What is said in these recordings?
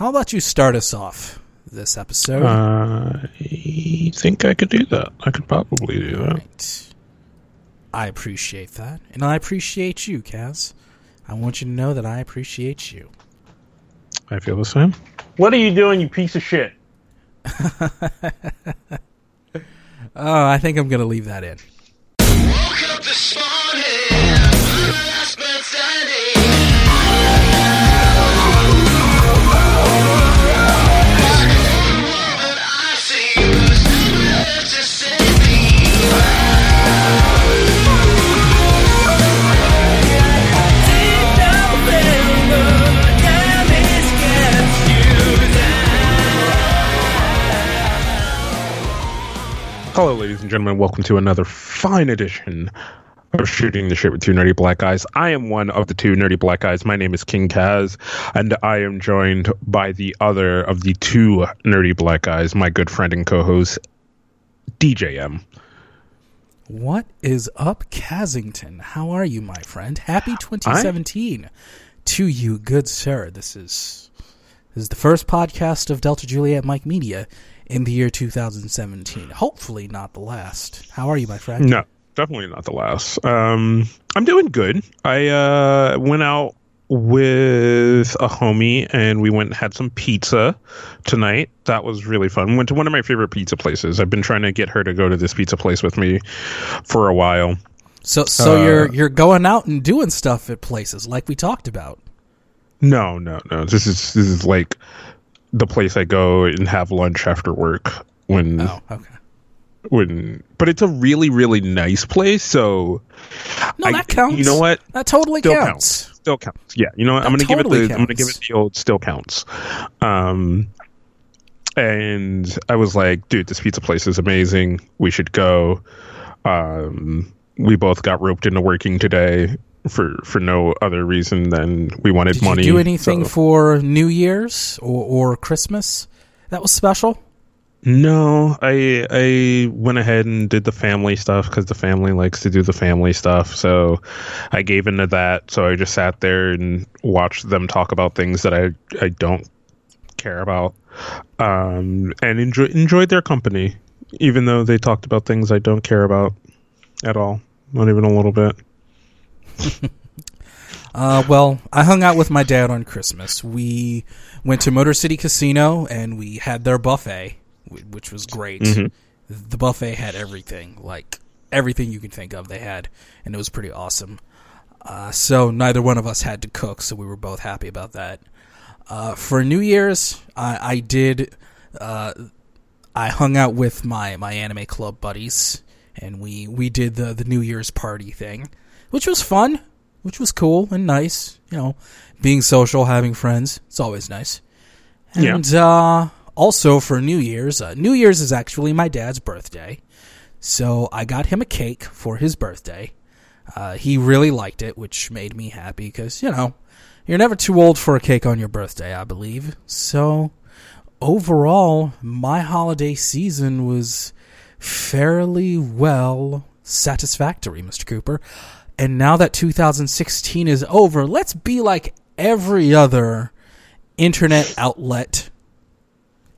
how about you start us off this episode? Uh, I think I could do that. I could probably do that. Right. I appreciate that, and I appreciate you, Kaz. I want you to know that I appreciate you. I feel the same. What are you doing, you piece of shit? Oh, I think I'm gonna leave that in. Hello, ladies and gentlemen. Welcome to another fine edition of Shooting the Shit with Two Nerdy Black Guys. I am one of the two nerdy black guys. My name is King Kaz, and I am joined by the other of the two nerdy black guys, my good friend and co-host, DJM. What is up, Kazington? How are you, my friend? Happy 2017 to you, good sir. This is this is the first podcast of Delta Juliet Mike Media in the year 2017. Hopefully, not the last. How are you, my friend? No, definitely not the last. Um, I'm doing good. I uh, went out with a homie and we went and had some pizza tonight. That was really fun. Went to one of my favorite pizza places. I've been trying to get her to go to this pizza place with me for a while. So, so Uh, you're you're going out and doing stuff at places like we talked about. No, no, no. This is this is like the place I go and have lunch after work when Oh, okay. when but it's a really really nice place so No, I- that counts. You know what? That totally still counts. counts. Still counts. Yeah, you know what? I'm gonna totally give it the I'm gonna give it the old still counts. Um and I was like, dude, this pizza place is amazing. We should go. Um we both got roped into working today for for no other reason than we wanted Did money. you do anything so- for New Year's or, or Christmas that was special? No, I I went ahead and did the family stuff because the family likes to do the family stuff. So I gave into that. So I just sat there and watched them talk about things that I I don't care about, um, and enjoy, enjoyed their company, even though they talked about things I don't care about at all, not even a little bit. Uh, well, I hung out with my dad on Christmas. We went to Motor City Casino and we had their buffet, which was great. The buffet had everything, like everything you can think of, they had, and it was pretty awesome. Uh, so neither one of us had to cook, so we were both happy about that. Uh, for New Year's, I, I did. Uh, I hung out with my, my anime club buddies, and we, we did the the New Year's party thing, which was fun, which was cool and nice. You know, being social, having friends, it's always nice. Yeah. And uh, also for New Year's, uh, New Year's is actually my dad's birthday, so I got him a cake for his birthday. Uh, he really liked it, which made me happy because you know you're never too old for a cake on your birthday, I believe. So overall, my holiday season was fairly well satisfactory, Mr. Cooper. And now that 2016 is over, let's be like every other internet outlet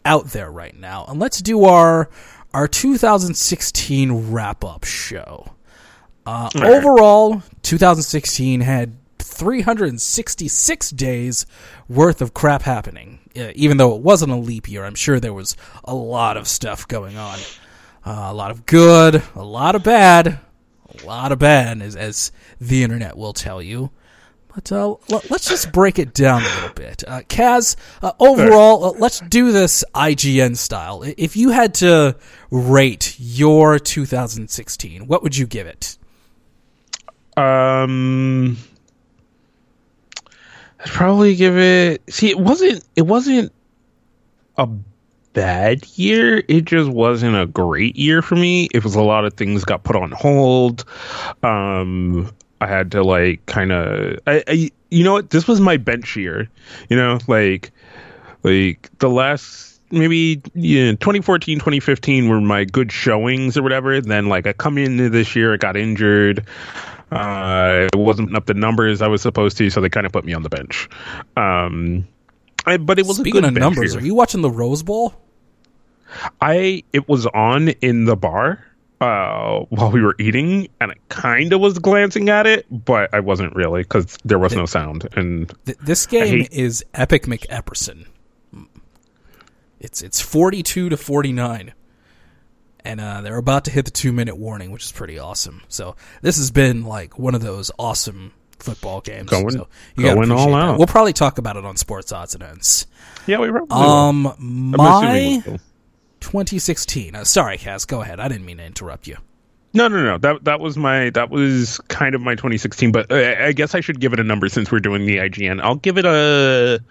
out there right now, and let's do our our 2016 wrap up show. Uh, overall, 2016 had 366 days worth of crap happening. Even though it wasn't a leap year, I'm sure there was a lot of stuff going on. Uh, a lot of good, a lot of bad, a lot of bad, as, as the internet will tell you. But uh, let's just break it down a little bit. Uh, Kaz, uh, overall, uh, let's do this IGN style. If you had to rate your 2016, what would you give it? Um, I'd probably give it. See, it wasn't. It wasn't a bad year. It just wasn't a great year for me. It was a lot of things got put on hold. Um, I had to like kind of. I, I. You know what? This was my bench year. You know, like, like the last maybe yeah, 2014 2015 were my good showings or whatever then like i come into this year i got injured uh it wasn't up the numbers i was supposed to so they kind of put me on the bench um I, but it was a Speaking good of numbers, year. are you watching the Rose Bowl? I it was on in the bar uh, while we were eating, and I kind of was glancing at it, but I wasn't really because there was no sound. And Th- this game hate- is Epic McEpperson. It's it's forty two to forty nine, and uh, they're about to hit the two minute warning, which is pretty awesome. So this has been like one of those awesome football games. Going- so going all appreciate that. out. We'll probably talk about it on Sports Odds and Ends. yeah, we probably will. Um, I'm my we will. 2016. Uh, sorry, Kaz. Go ahead. I didn't mean to interrupt you. No, no, no. That that was my that was kind of my 2016. But uh, I guess I should give it a number since we're doing the IGN. I'll give it a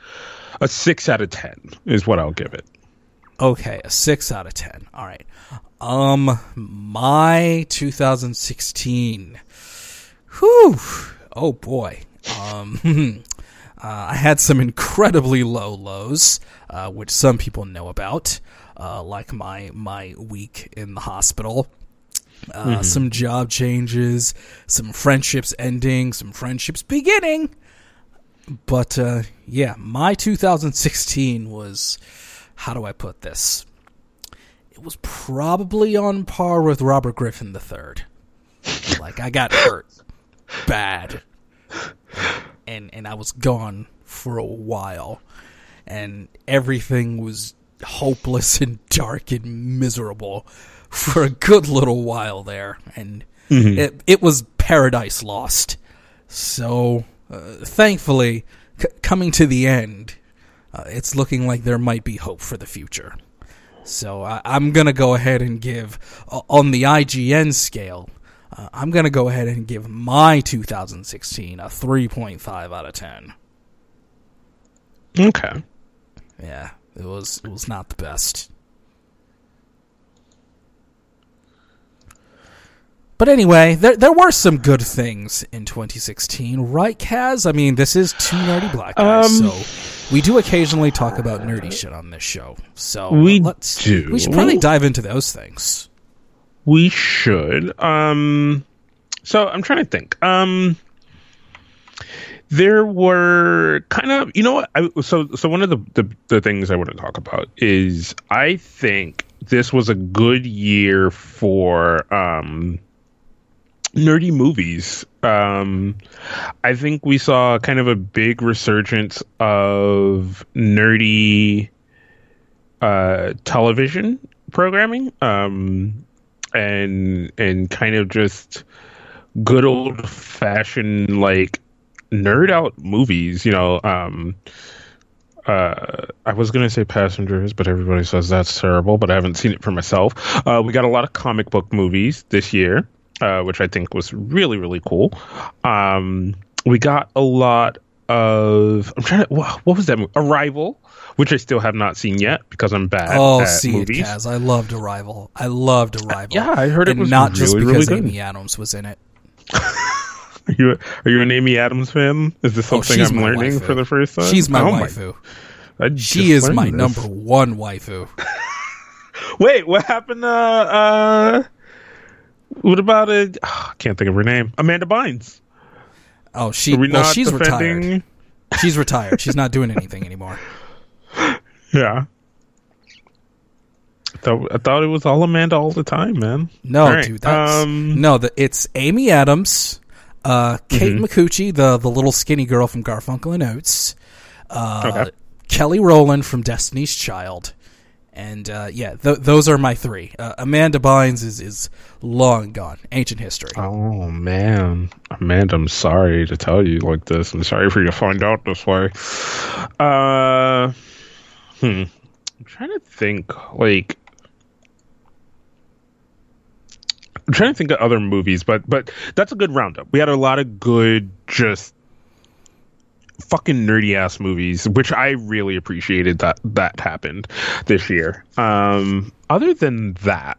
a six out of ten is what I'll give it. Okay, a six out of ten. All right. Um, my 2016. Whew. Oh boy. Um, uh, I had some incredibly low lows, uh, which some people know about, uh, like my my week in the hospital. Uh, Some job changes, some friendships ending, some friendships beginning. But uh, yeah, my 2016 was how do I put this? It was probably on par with Robert Griffin III. like I got hurt bad, and and I was gone for a while, and everything was hopeless and dark and miserable for a good little while there, and it it was paradise lost. So uh, thankfully, c- coming to the end, uh, it's looking like there might be hope for the future. So I, I'm gonna go ahead and give uh, on the IGN scale. Uh, I'm gonna go ahead and give my 2016 a 3.5 out of 10. Okay. Yeah, it was it was not the best. But anyway, there there were some good things in 2016, right, Kaz? I mean, this is two nerdy black guys, Um, so we do occasionally talk about nerdy shit on this show. So We let's do. we should probably dive into those things. We should. Um so I'm trying to think. Um there were kind of you know what I, so so one of the, the the things I want to talk about is I think this was a good year for um nerdy movies. Um I think we saw kind of a big resurgence of nerdy uh television programming. Um and and kind of just good old fashioned like nerd out movies you know um uh i was gonna say passengers but everybody says that's terrible but i haven't seen it for myself. Uh we got a lot of comic book movies this year uh which i think was really really cool. Um we got a lot of i'm trying to what was that movie arrival which i still have not seen yet because i'm bad Oh, at see movies it, Kaz. I loved Arrival. I loved uh, Arrival. yeah, I heard it was not just really, because really good. Amy Adams was in it. Are you are you an Amy Adams fan? Is this Oh, something she's I'm learning waifu. for the first time? She's my Oh waifu. Just She is my this. number one waifu. Wait, what happened? to uh, what about it? I can't think of her name. Amanda Bynes. Oh, she we well, she's retired. She's retired. She's not doing anything anymore. Yeah. I thought, I thought it was all Amanda all the time, man. No, right, dude, that's um, no. The, it's Amy Adams, uh, Kate Mm-hmm. Micucci, the the little skinny girl from Garfunkel and Oates, uh, Okay. Kelly Rowland from Destiny's Child, and uh, yeah, th- those are my three. Uh, Amanda Bynes is is long gone, ancient history. Oh man, Amanda, I'm sorry to tell you like this. I'm sorry for you to find out this way. Uh, hmm. I'm trying to think. Like, I'm trying to think of other movies, but but that's a good roundup. We had a lot of good, just fucking nerdy ass movies, which I really appreciated that that happened this year. Um, other than that,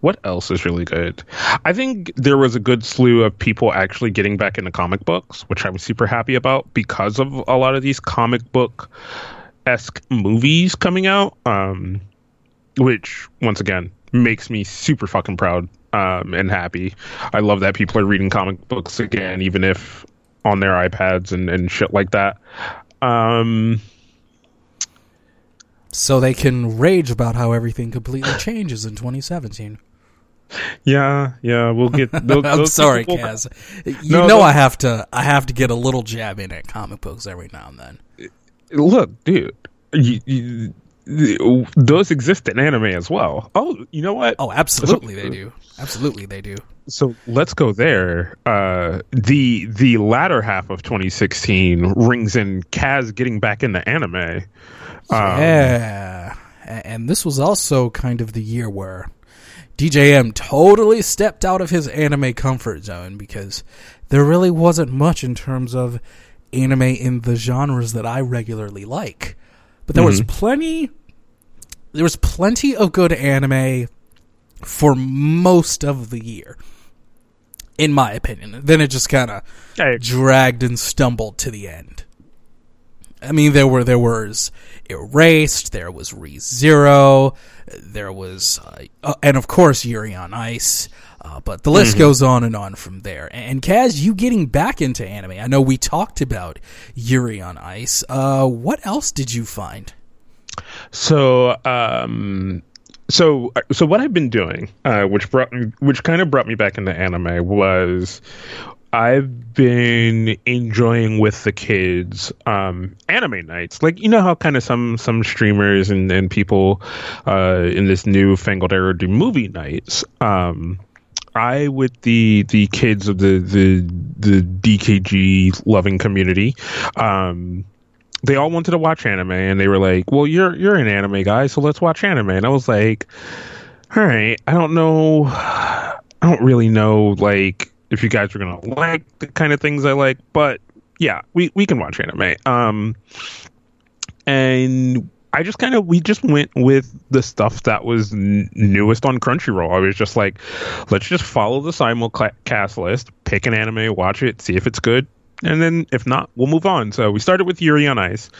what else is really good? I think there was a good slew of people actually getting back into comic books, which I'm super happy about because of a lot of these comic book esque movies coming out. Um, which once again makes me super fucking proud um, and happy. I love that people are reading comic books again, even if on their iPads and, and shit like that. Um, So they can rage about how everything completely changes in 2017. Yeah, yeah, we'll get. Those, I'm those sorry, people- Kaz. You No, know I have to. I have to get a little jab in at comic books every now and then. Look, dude, you, you, those exist in anime as well. Oh, you know what? Oh, absolutely they do. Absolutely they do. So let's go there. Uh, the the latter half of 2016 rings in Kaz getting back into anime. Um, yeah, and this was also kind of the year where DJM totally stepped out of his anime comfort zone because there really wasn't much in terms of anime in the genres that I regularly like. But there was plenty there was plenty of good anime for most of the year. In my opinion. Then it just kind of dragged and stumbled to the end. I mean, there were there was Erased, there was ReZero, there was, uh, uh, and of course Yuri on Ice. Uh, but the list goes on and on from there. And Kaz, you getting back into anime? I know we talked about Yuri on Ice. Uh, what else did you find? So, um, so, so what I've been doing, uh, which brought me, which kind of brought me back into anime, was I've been enjoying with the kids um, anime nights. Like you know how kind of some some streamers and and people uh, in this new fangled era do movie nights. Um, I with the the kids of the the the DKG loving community. Um, they all wanted to watch anime and they were like, "Well, you're you're an anime guy, so let's watch anime." And I was like, "All right, I don't know I don't really know like if you guys are to like the kind of things I like, but yeah, we we can watch anime." Um and I just kind of we just went with the stuff that was n- newest on Crunchyroll. I was just like, let's just follow the simulcast list, pick an anime, watch it, see if it's good, and then if not, we'll move on. So we started with Yuri on Ice.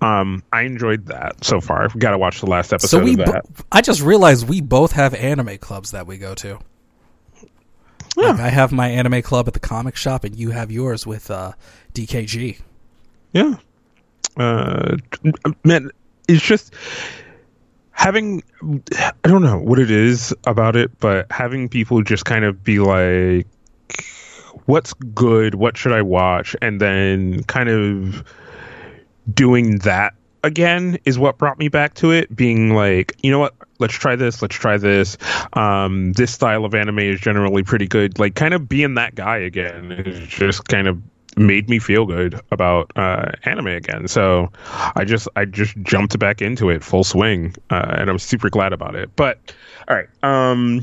Um, I enjoyed that so far. I've got to watch the last episode So we, of that. bo- I just realized we both have anime clubs that we go to. Like I have my anime club at the comic shop, and you have yours with uh, DKG. Yeah. Uh, man, it's just having I don't know what it is about it, but having people just kind of be like what's good, what should I watch? And then kind of doing that again is what brought me back to it being like you know what? Let's try this. Let's try this. Um this style of anime is generally pretty good. Like kind of being that guy again is just kind of made me feel good about uh anime again so i just i just jumped back into it full swing uh, and i'm super glad about it but all right um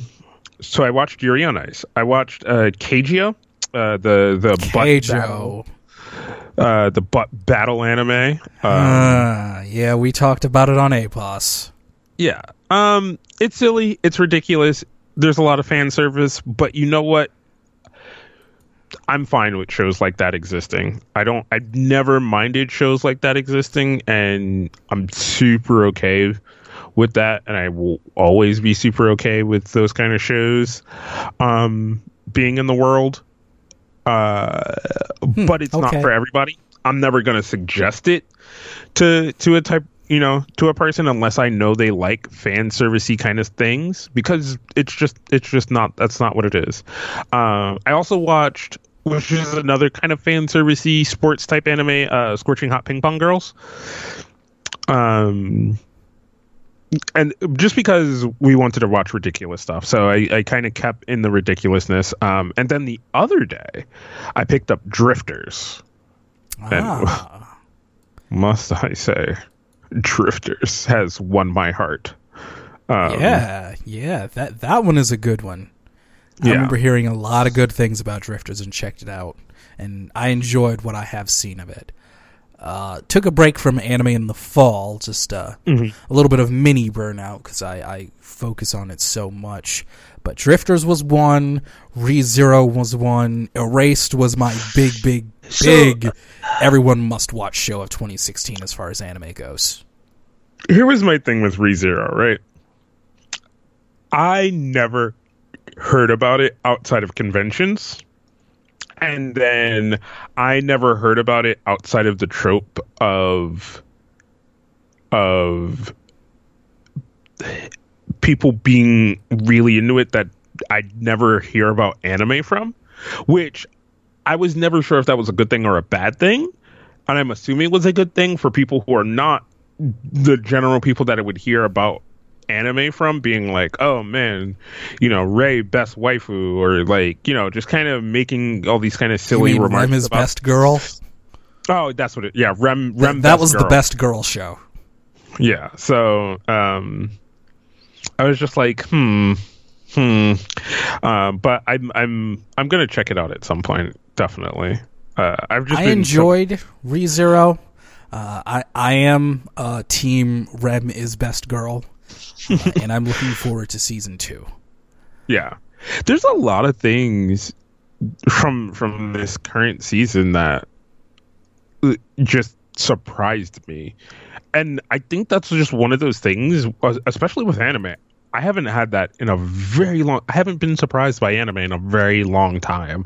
so i watched yuri on ice i watched uh Keijo uh the the butt battle, uh the butt battle anime uh, Uh, yeah, we talked about it on APOS. Yeah. Um it's silly, it's ridiculous. There's a lot of fan service, but you know what? I'm fine with shows like that existing. I don't I've never minded shows like that existing and I'm super okay with that and I will always be super okay with those kind of shows um being in the world. Uh but it's not for everybody. I'm never going to suggest it to to a type you know to a person unless I know they like fan servicey kind of things because it's just it's just not that's not what it is. Uh, I also watched which is another kind of fan servicey sports type anime, uh, Scorching Hot Ping Pong Girls. Um. And just because we wanted to watch ridiculous stuff, so I, I kind of kept in the ridiculousness. Um, and then the other day, I picked up Drifters Ah, must I say, Drifters has won my heart. Um, yeah, yeah. That that one is a good one. I Yeah. remember hearing a lot of good things about Drifters and checked it out, and I enjoyed what I have seen of it. Uh, took a break from anime in the fall, just uh, Mm-hmm. a little bit of mini burnout because I, I focus on it so much. But Drifters was one, ReZero was one, Erased was my big, big, big, everyone must watch show of 2016 as far as anime goes. Here was my thing with ReZero, right? I never heard about it outside of conventions. And then I never heard about it outside of the trope of of people being really into it that I'd never hear about anime from, which I was never sure if that was a good thing or a bad thing. And I'm assuming it was a good thing for people who are not the general people that I would hear about anime from being like, oh man, you know, Ray best waifu or like, you know, just kind of making all these kind of silly remarks. Rem is about- best girl? Oh, that's what it. Yeah, Rem. Th- that was the best girl show. Yeah. So, um, I was just like, hmm, hmm. Um, but I'm, I'm, I'm gonna check it out at some point. Definitely. Uh, I've just I been so- enjoyed ReZero. Uh, I I am uh, team Rem is best girl, and I'm looking forward to season two. yeah. There's a lot of things from from this current season that uh, just surprised me, and I think that's just one of those things, especially with anime. I haven't had that in a very long. I haven't been surprised by anime in a very long time.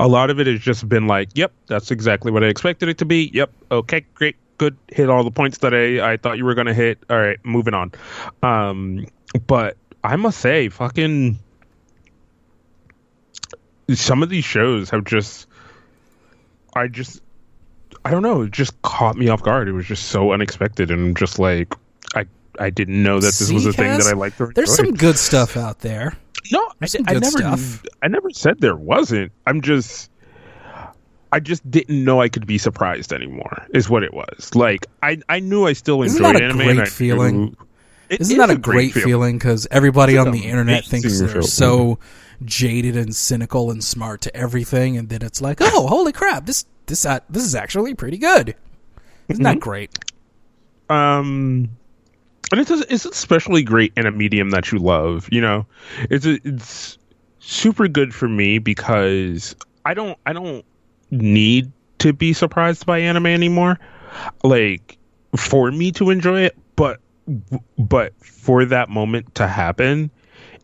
A lot of it has just been like, "Yep, that's exactly what I expected it to be." Yep, okay, great, good, hit all the points that I I thought you were gonna hit. All right, moving on. Um, but I must say, fucking, some of these shows have just, I just, I don't know, it just caught me off guard. It was just so unexpected and just like. I, I didn't know that this was See, a thing that I liked. There's some good stuff out there. No, I, There's I never, stuff. I never said there wasn't. I'm just, I just didn't know I could be surprised anymore. Is what it was. Like I, I knew I still Isn't enjoyed that a anime. great and feeling? knew- It Isn't is that a great, feeling? Because everybody on the internet thinks they're so jaded and cynical and smart to everything, and then it's like, oh, holy crap! This this uh, this is actually pretty good. Isn't that great? Um, and it's it's especially great in a medium that you love. You know, it's it's super good for me because I don't I don't need to be surprised by anime anymore. Like for me to enjoy it, but but for that moment to happen,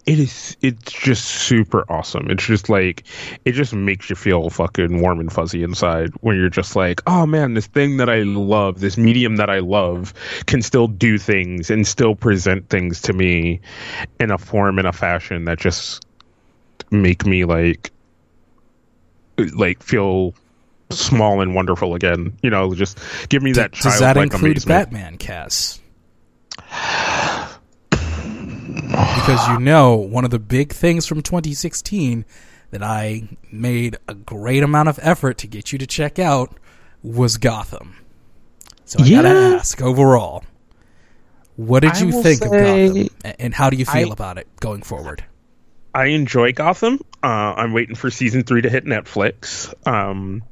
it is it's just super awesome. It's just like it just makes you feel fucking warm and fuzzy inside when you're just like, oh man, this thing that I love, this medium that I love, can still do things and still present things to me in a form and a fashion that just make me like like feel small and wonderful again. You know, just give me that Does that include amazement. Batman, Kaz? because you know, one of the big things from 2016 that I made a great amount of effort to get you to check out was Gotham. So I gotta ask overall, what did I you think say- of Gotham, and how do you feel I- about it going forward? I enjoy Gotham. Uh, I'm waiting for season three to hit Netflix. Um,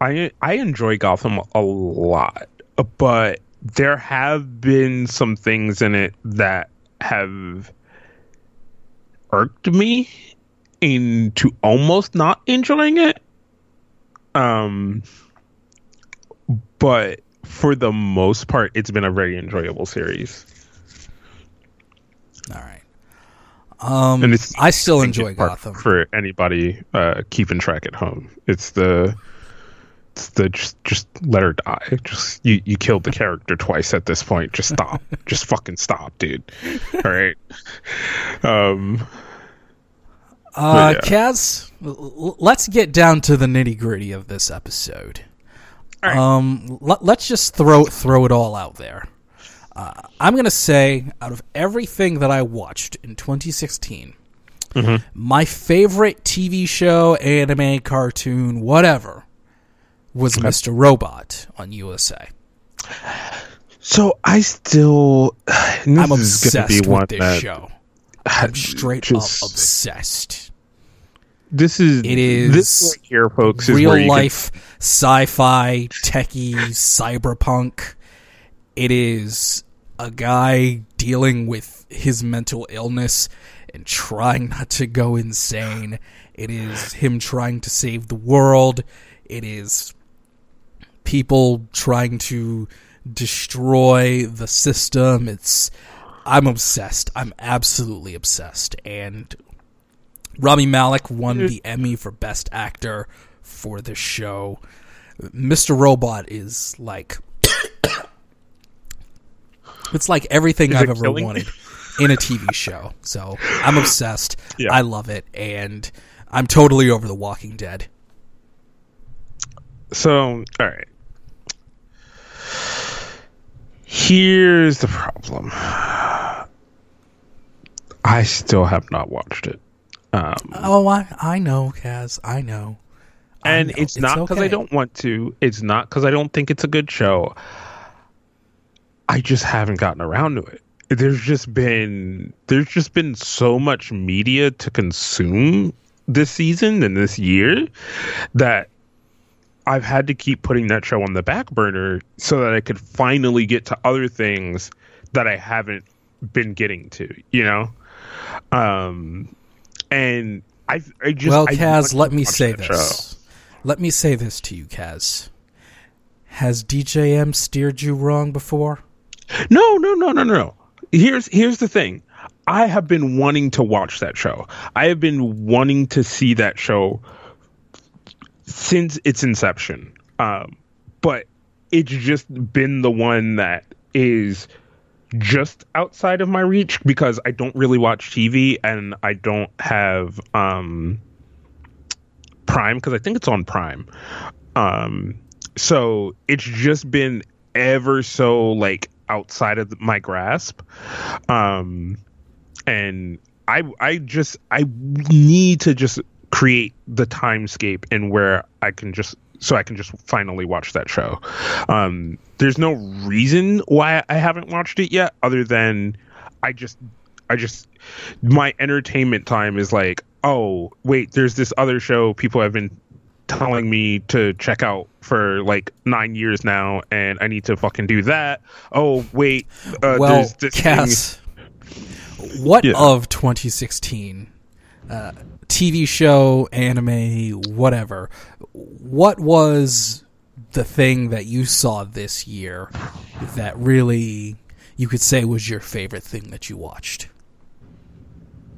I I enjoy Gotham a lot, but there have been some things in it that have irked me into almost not enjoying it. Um, but for the most part, it's been a very enjoyable series. All right. Um, And it's I still enjoy Gotham. for anybody uh, keeping track at home. It's the it's the just just let her die. Just you you killed the character twice at this point. Just stop. just fucking stop, dude. All right. Um. Uh, yeah. Kaz, let's get down to the nitty gritty of this episode. Right. Um, l- let's just throw throw it all out there. Uh, I'm gonna say, out of everything that I watched in 2016, Mm-hmm. my favorite TV show, anime, cartoon, whatever, was Mr. Robot on USA. So I still. I'm obsessed one with this that show. I'm straight just- up obsessed. this is It is this right here, folks. is real life sci-fi techie cyberpunk it is a guy dealing with his mental illness and trying not to go insane it is him trying to save the world it is people trying to destroy the system it's i'm obsessed i'm absolutely obsessed and Rami Malek won the Emmy for Best Actor for this show. Mr. Robot is like it's like everything I've ever killing? wanted. in a TV show. So I'm obsessed. Yeah. I love it, and I'm totally over The Walking Dead. So, all right. Here's the problem. I still have not watched it. Um, Oh, I I know, Kaz. I know. I and know. it's not because I don't want to. It's not because I don't think it's a good show. I just haven't gotten around to it. There's just been there's just been so much media to consume this season and this year that I've had to keep putting that show on the back burner so that I could finally get to other things that I haven't been getting to, you know? Um and I I just Well, I Kaz, let me say this. Let me say this to you, Kaz. Has DJM steered you wrong before? No, no, no, no, no. Here's here's the thing. I have been wanting to watch that show. I have been wanting to see that show since its inception. Um, but it's just been the one that is just outside of my reach because I don't really watch TV and I don't have um, Prime because I think it's on Prime. Um, so it's just been ever so like outside of my grasp. Um, and I I just I need to just create the timescape and where I can just so I can just finally watch that show. Um, there's no reason why I haven't watched it yet, other than I just I just my entertainment time is like, oh wait, there's this other show people have been telling me to check out for like nine years now, and I need to fucking do that. Oh wait, uh, well, there's this thing- what Yeah. of 2016? Uh, TV show, anime, whatever. What was the thing that you saw this year that really you could say was your favorite thing that you watched?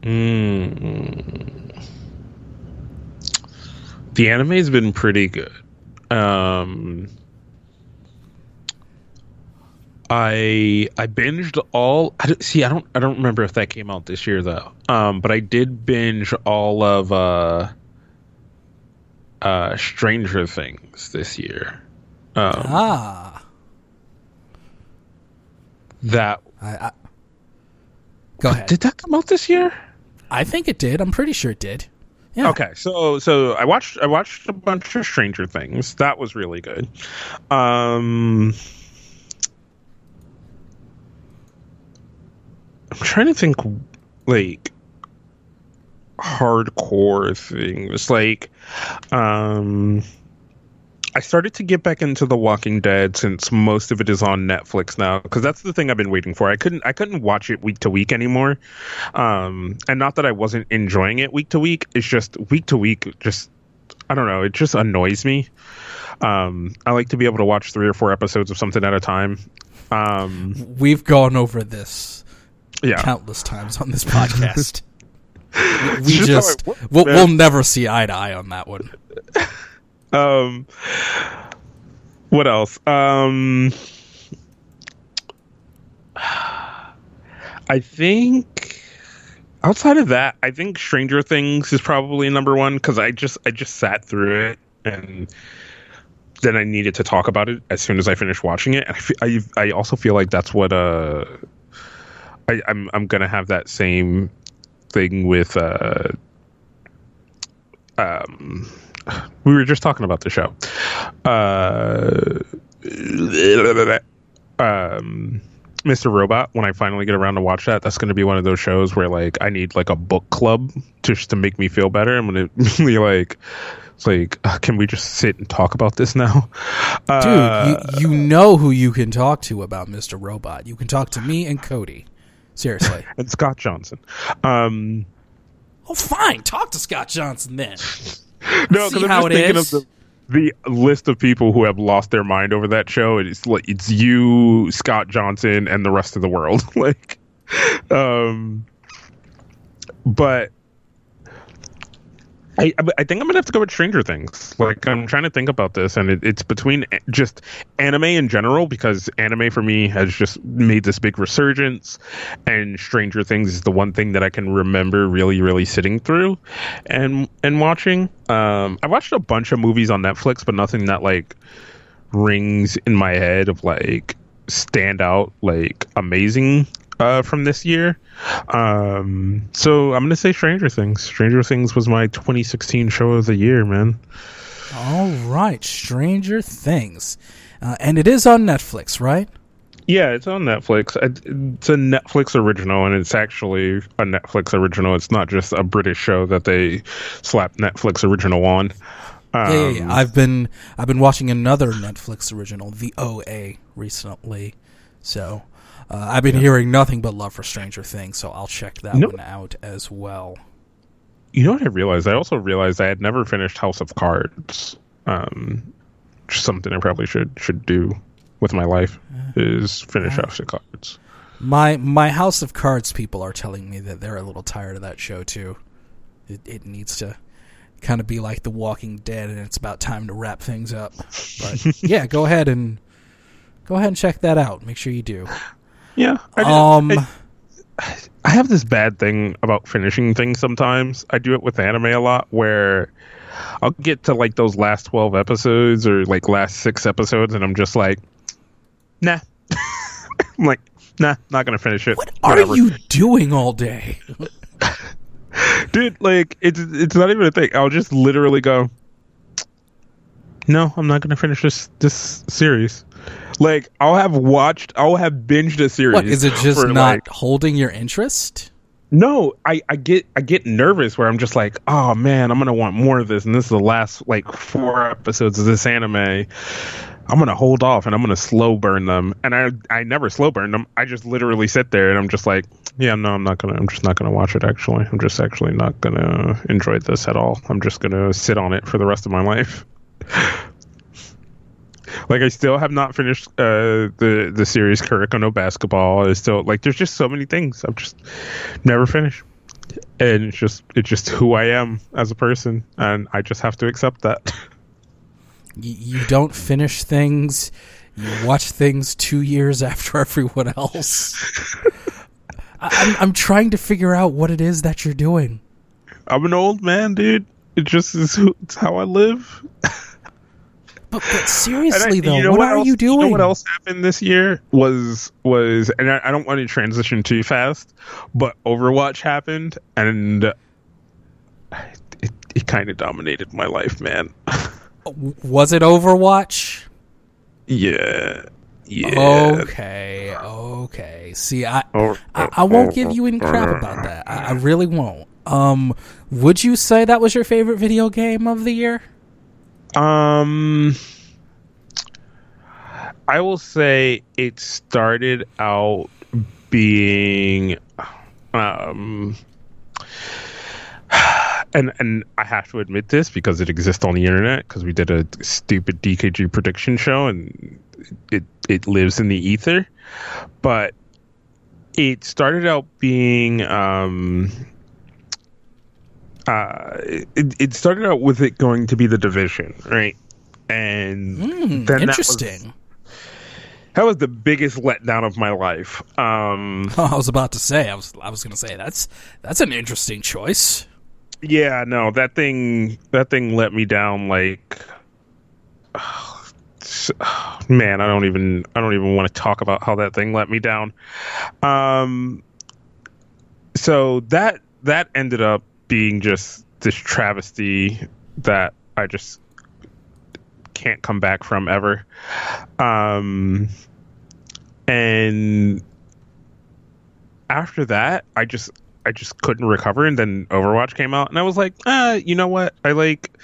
Mm. The anime's been pretty good. Um, I I binged all. I don't, see, I don't I don't remember if that came out this year though. Um, but I did binge all of uh, uh, Stranger Things this year. Um, Ah, that I, I go ahead. did that come out this year? I think it did. I'm pretty sure it did. Yeah. Okay, so so I watched I watched a bunch of Stranger Things. That was really good. Um I'm trying to think like hardcore things like um I started to get back into The Walking Dead since most of it is on Netflix now because that's the thing I've been waiting for. I couldn't I couldn't watch it week to week anymore, um, and not that I wasn't enjoying it week to week. It's just week to week, just I don't know. It just annoys me. Um, I like to be able to watch three or four episodes of something at a time. Um, We've gone over this yeah, countless times on this podcast. we just just works, we'll, we'll never see eye to eye on that one. Um, what else? Um, I think outside of that, I think Stranger Things is probably number one because I just I just sat through it and then I needed to talk about it as soon as I finished watching it. And I I, I also feel like that's what uh I, I'm I'm gonna have that same thing with uh um we were just talking about the show. Uh, um, Mr. Robot. When I finally get around to watch that, that's going to be one of those shows where like I need like a book club just to make me feel better. I'm going to be like, it's like, uh, can we just sit and talk about this now, Dude, Uh, you, you know who you can talk to about Mr. Robot. You can talk to me and Cody. Seriously. and Scott Johnson. Um, oh, fine. Talk to Scott Johnson then. no, because I'm just thinking is? of the the list of people who have lost their mind over that show. It's like it's you, Scott Johnson, and the rest of the world. like, um, but I I think I'm gonna have to go with Stranger Things. Like I'm trying to think about this, and it, it's between just anime in general because anime for me has just made this big resurgence, and Stranger Things is the one thing that I can remember really, really sitting through, and and watching. Um, I watched a bunch of movies on Netflix, but nothing that like rings in my head of like stand out like amazing uh from this year. Um so i'm gonna say stranger things. Stranger things was my 2016 show of the year man. All right, Stranger Things, uh, and it is on Netflix, right? yeah it's on netflix. It's a netflix original and it's actually a netflix original. It's not just a british show that they slapped netflix original on. Um, Yeah, yeah, yeah. I've been I've been watching another Netflix original, The OA, recently. So uh, I've been hearing nothing but love for Stranger Things, so I'll check that one out as well. You know what I realized? I also realized I had never finished House of Cards. Um, something I probably should should do with my life is finish House of Cards. My my House of Cards people are telling me that they're a little tired of that show too. It, it needs to kind of be like The Walking Dead, and it's about time to wrap things up. But yeah, go ahead and go ahead and check that out. Make sure you do. Yeah. I, just- Um, I, I have this bad thing about finishing things sometimes. I do it with anime a lot where I'll get to like those last 12 episodes or like last six episodes and I'm just like, nah. I'm like, nah, not going to finish it. what are you doing all day? dude like it's it's not even a thing i'll just literally go no i'm not gonna finish this this series like i'll have watched i'll have binged a series What is it? Just for, not like- holding your interest? no i i get i get nervous where i'm just like oh man i'm gonna want more of this and this is the last like four episodes of this anime. I'm gonna hold off and i'm gonna slow burn them. And i i never slow burn them. I just literally sit there and i'm just like yeah no i'm not gonna i'm just not gonna watch it actually. I'm just actually not gonna enjoy this at all. I'm just gonna sit on it for the rest of my life like I still have not finished uh, the the series Kuroko no Basketball. Is still like there's just so many things I've just never finished, and it's just it's just who I am as a person, and I just have to accept that. You, you don't finish things. You watch things two years after everyone else. I'm, I'm trying to figure out what it is that you're doing. I'm an old man, dude. It just is who, it's how I live. But, but And I- seriously, though, you know what, are else, you doing? know what else happened this year was was, and I, I don't want to transition too fast, but Overwatch happened, and it it kind of dominated my life, man. Was it Overwatch? yeah, yeah. Okay, okay. See, I, Oh, I I won't give you any crap about that. I, I really won't. Um, would you say that was your favorite video game of the year? Um, I will say it started out being, um, and and I have to admit this because it exists on the internet because we did a stupid DKG prediction show and it it lives in the ether, but it started out being um uh, it, it started out with it going to be the division, right? And Hmm, then that was- interesting. That was, the biggest letdown of my life. Um, I was about to say. I was. I was going to say that's that's an interesting choice. yeah, no, that thing, that thing let me down. Like, man, I don't even, I don't even want to talk about how that thing let me down. Um, so that that ended up being just this travesty that I just can't come back from ever. Um, and after that, I just I just couldn't recover, and then Overwatch came out, and I was like, ah, you know what? I like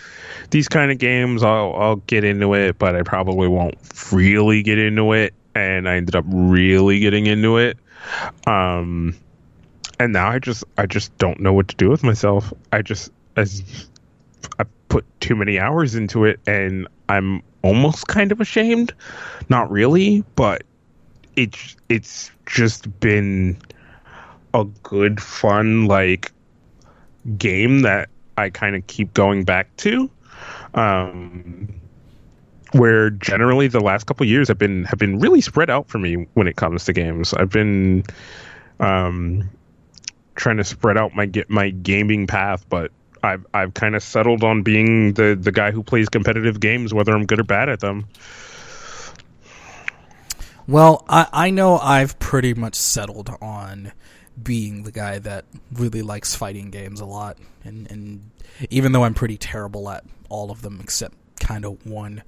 these kind of games. I'll I'll get into it, but I probably won't really get into it. And I ended up really getting into it. Um, and now I just I just don't know what to do with myself. I just as I put too many hours into it, and I'm almost kind of ashamed. Not really, but it's it's just been a good fun like game that I kind of keep going back to. Um, where generally the last couple years have been have been really spread out for me when it comes to games. I've been um, trying to spread out my get my gaming path, but I've I've kind of settled on being the the guy who plays competitive games, whether I'm good or bad at them. Well, I, I know I've pretty much settled on being the guy that really likes fighting games a lot, and, and even though I'm pretty terrible at all of them except kind of one,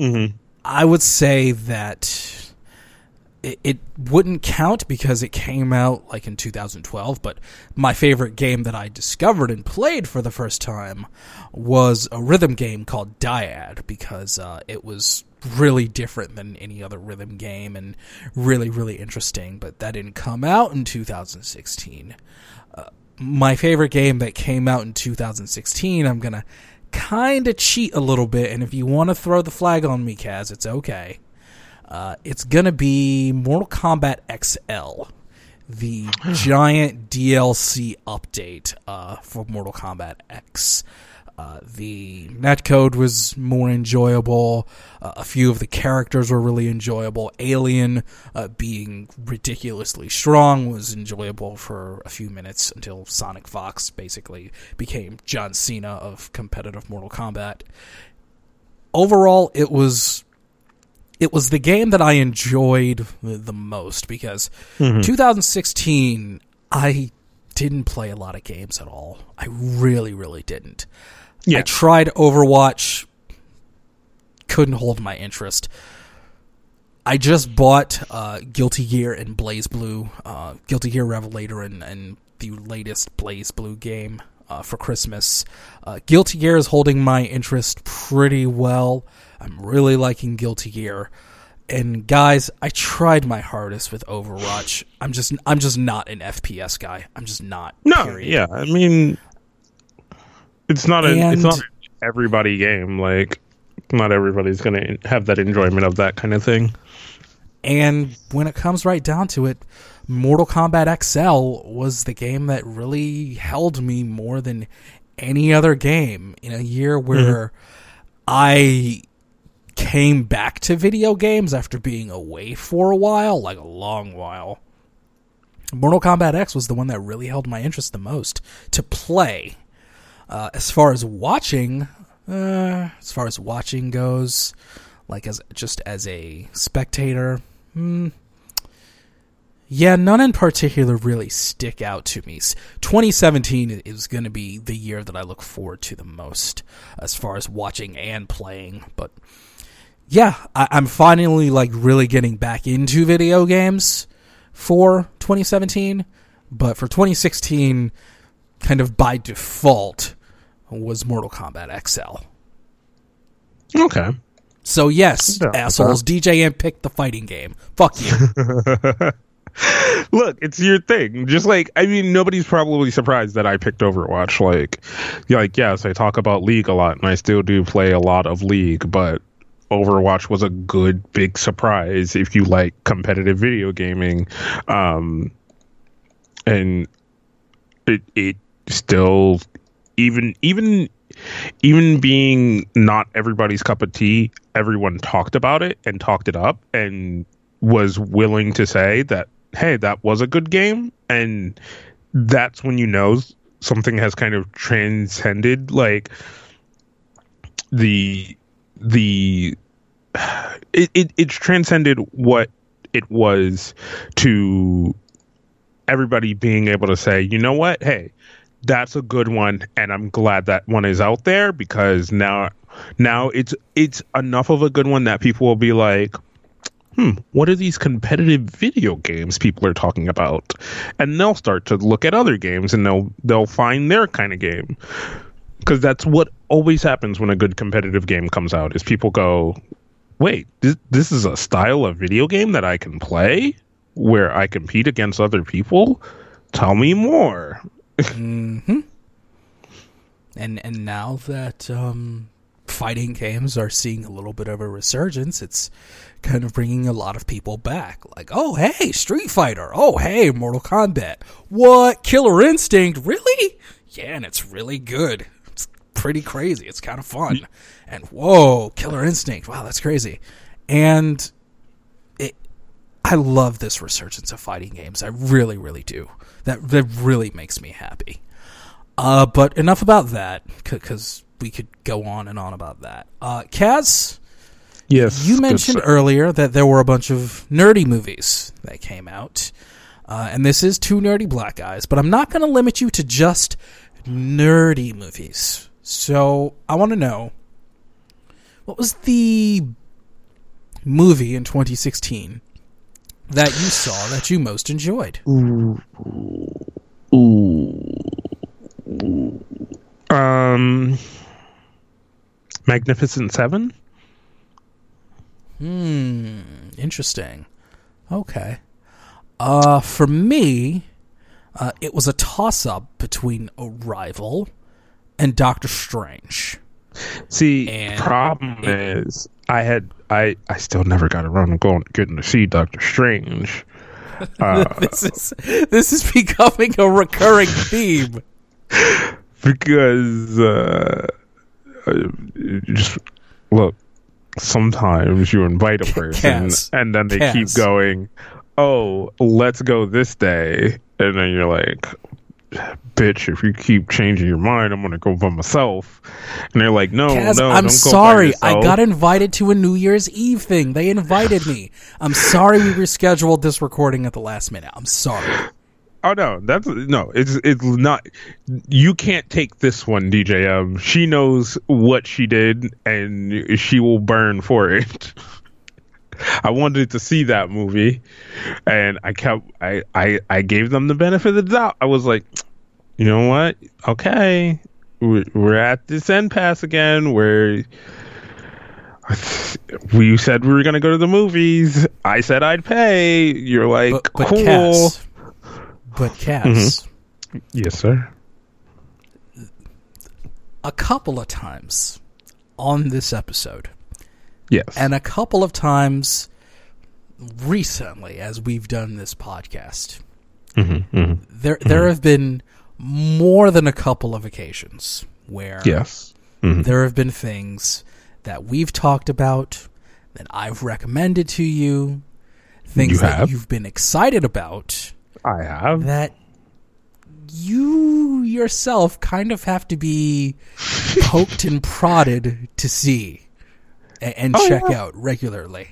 Mm-hmm. I would say that it, it wouldn't count because it came out like in 2012. But my favorite game that I discovered and played for the first time was a rhythm game called Dyad because uh, it was really different than any other rhythm game and really really interesting. But that didn't come out in 2016. Uh, my favorite game that came out in 2016, I'm gonna kind of cheat a little bit, and if you want to throw the flag on me, Kaz, it's okay. Uh, it's gonna be Mortal Kombat XL, the giant DLC update uh, for Mortal Kombat X. Uh, the netcode was more enjoyable. Uh, a few of the characters were really enjoyable. Alien, uh, being ridiculously strong, was enjoyable for a few minutes until Sonic Fox basically became John Cena of competitive Mortal Kombat. Overall, it was it was the game that I enjoyed the most because 2016 I didn't play a lot of games at all. I really, really didn't. I tried Overwatch, couldn't hold my interest. I just bought uh, Guilty Gear and BlazBlue, uh, Guilty Gear Revelator, and, and the latest BlazBlue game uh, for Christmas. Uh, Guilty Gear is holding my interest pretty well. I'm really liking Guilty Gear. And guys, I tried my hardest with Overwatch. I'm just I'm just not an FPS guy. I'm just not. No, period. yeah, I mean, it's not a And- it's not an everybody game. Like, not everybody's gonna have that enjoyment of that kind of thing. And when it comes right down to it, Mortal Kombat XL was the game that really held me more than any other game in a year mm-hmm. where I came back to video games after being away for a while, like a long while. Mortal Kombat X was the one that really held my interest the most to play. Uh, as far as watching, uh, as far as watching goes, like as just as a spectator, hmm, yeah, none in particular really stick out to me. 2017 is going to be the year that I look forward to the most as far as watching and playing. But yeah, I- I'm finally like really getting back into video games for 2017. But for 2016, kind of by default, was Mortal Kombat XL. Okay. So yes, assholes, DJM picked the fighting game. Fuck you. Look, it's your thing. Just like I mean, nobody's probably surprised that I picked Overwatch. Like, yeah, like yes, I talk about League a lot, and I still do play a lot of League, but Overwatch was a good big surprise if you like competitive video gaming. Um, and it it still even even even being not everybody's cup of tea, everyone talked about it and talked it up and was willing to say that, hey, that was a good game. And that's when you know something has kind of transcended like the the it, it it's transcended what it was to everybody being able to say, you know what, hey, that's a good one, and I'm glad that one is out there because now now it's it's enough of a good one that people will be like, hmm, what are these competitive video games people are talking about? And they'll start to look at other games and they'll they'll find their kind of game. Because that's what always happens when a good competitive game comes out is people go, wait, this, this is a style of video game that I can play where I compete against other people? Tell me more. hmm And and now that um, fighting games are seeing a little bit of a resurgence, it's kind of bringing a lot of people back. Like, oh hey, Street Fighter. Oh hey, Mortal Kombat. What Killer Instinct? Really? yeah, and it's really good. Pretty crazy. It's kind of fun. And whoa, Killer Instinct. Wow, that's crazy. And it, I love this resurgence of fighting games. I really, really do. That that really makes me happy. Uh, but enough about that, because we could go on and on about that. Uh, Kaz, Yes. you mentioned earlier that there were a bunch of nerdy movies that came out. Uh, and this is two nerdy black guys, but I'm not going to limit you to just nerdy movies. So I want to know what was the movie in 2016 that you saw that you most enjoyed? Um, Magnificent Seven. Hmm, interesting. Okay. Uh, for me, uh, it was a toss up between Arrival and Doctor Strange. See, And- problem is, I had I I still never got around to going getting to see Doctor Strange. this is this is becoming a recurring theme. because uh, uh, just look sometimes you invite a person and then they keep going oh let's go this day and then you're like bitch if you keep changing your mind i'm gonna go by myself and they're like no Kaz, no I'm don't sorry. I got invited to a New Year's Eve thing. They invited me. I'm sorry we rescheduled this recording at the last minute. I'm sorry. Oh no, that's no. It's it's not. You can't take this one, DJM. She knows what she did, and she will burn for it. I wanted to see that movie, and I kept. I I I gave them the benefit of the doubt. I was like, you know what? Okay, we're, at this end pass again, where. We said we were gonna go to the movies. I said I'd pay. You're like, But, but cool. Kaz, but Kaz, Mm-hmm. Yes, sir. a couple of times on this episode, Yes. and a couple of times recently as we've done this podcast, Mm-hmm, mm-hmm. there there mm-hmm. have been more than a couple of occasions where yes. Mm-hmm. there have been things that we've talked about that I've recommended to you, things You that have. you've been excited about I have. that you yourself kind of have to be poked and prodded to see and, and Oh, check yeah. out regularly.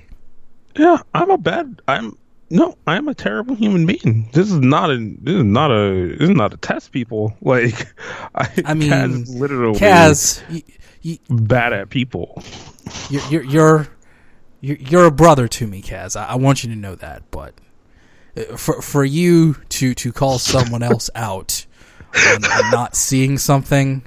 Yeah, I'm a bad. I'm no. I'm a terrible human being. This is not a. This is not a. This is not a test. People like. I, I mean, Kaz literally Kaz, y- y- bad at people. you're you're you're you're, you're a brother to me, Kaz. I, I want you to know that. But uh, for for you to to call someone else out on, on not seeing something,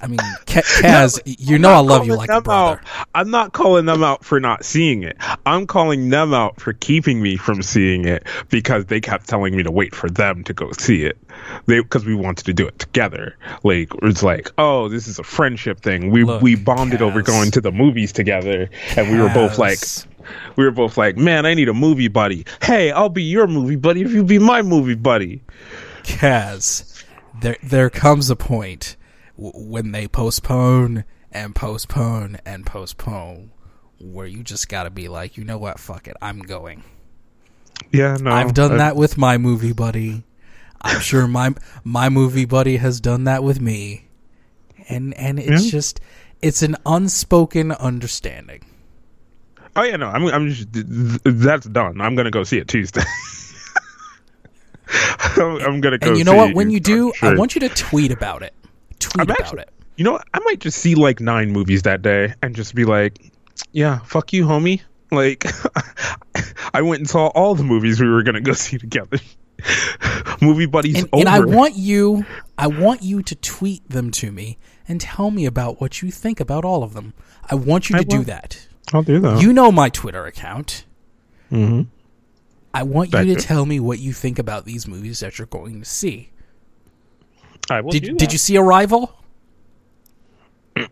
I mean, Ka- Kaz, you know I love you like a brother. out. I'm not calling them out for not seeing it. I'm calling them out for keeping me from seeing it because they kept telling me to wait for them to go see it. They because we wanted to do it together. Like it's like, oh, this is a friendship thing. We Look, we bonded over going to the movies together, and we were both like. We were both like, man, I need a movie buddy. Hey, I'll be your movie buddy if you be my movie buddy. Kaz, there there comes a point w- when they postpone and postpone and postpone where you just got to be like, you know what, fuck it, I'm going. Yeah, no, I've done I- that with my movie buddy. I'm sure my my movie buddy has done that with me. And and it's Yeah. just it's an unspoken understanding. Oh yeah, no, I'm I'm just th- th- that's done. I'm gonna go see it Tuesday. I'm, I'm gonna go. And you know what? When you do, Doctor I want you to tweet about it. Tweet I'm about actually- it. You know? I might just see like nine movies that day and just be like, "Yeah, fuck you, homie." Like, I went and saw all the movies we were gonna go see together. Movie buddies And, over. and I want you I want you to tweet them to me and tell me about what you think about all of them. I want you to do that. I'll do that. You know my Twitter account. hmm I want you to tell me what you think about these movies that you're going to see. I will. Did did you see Arrival?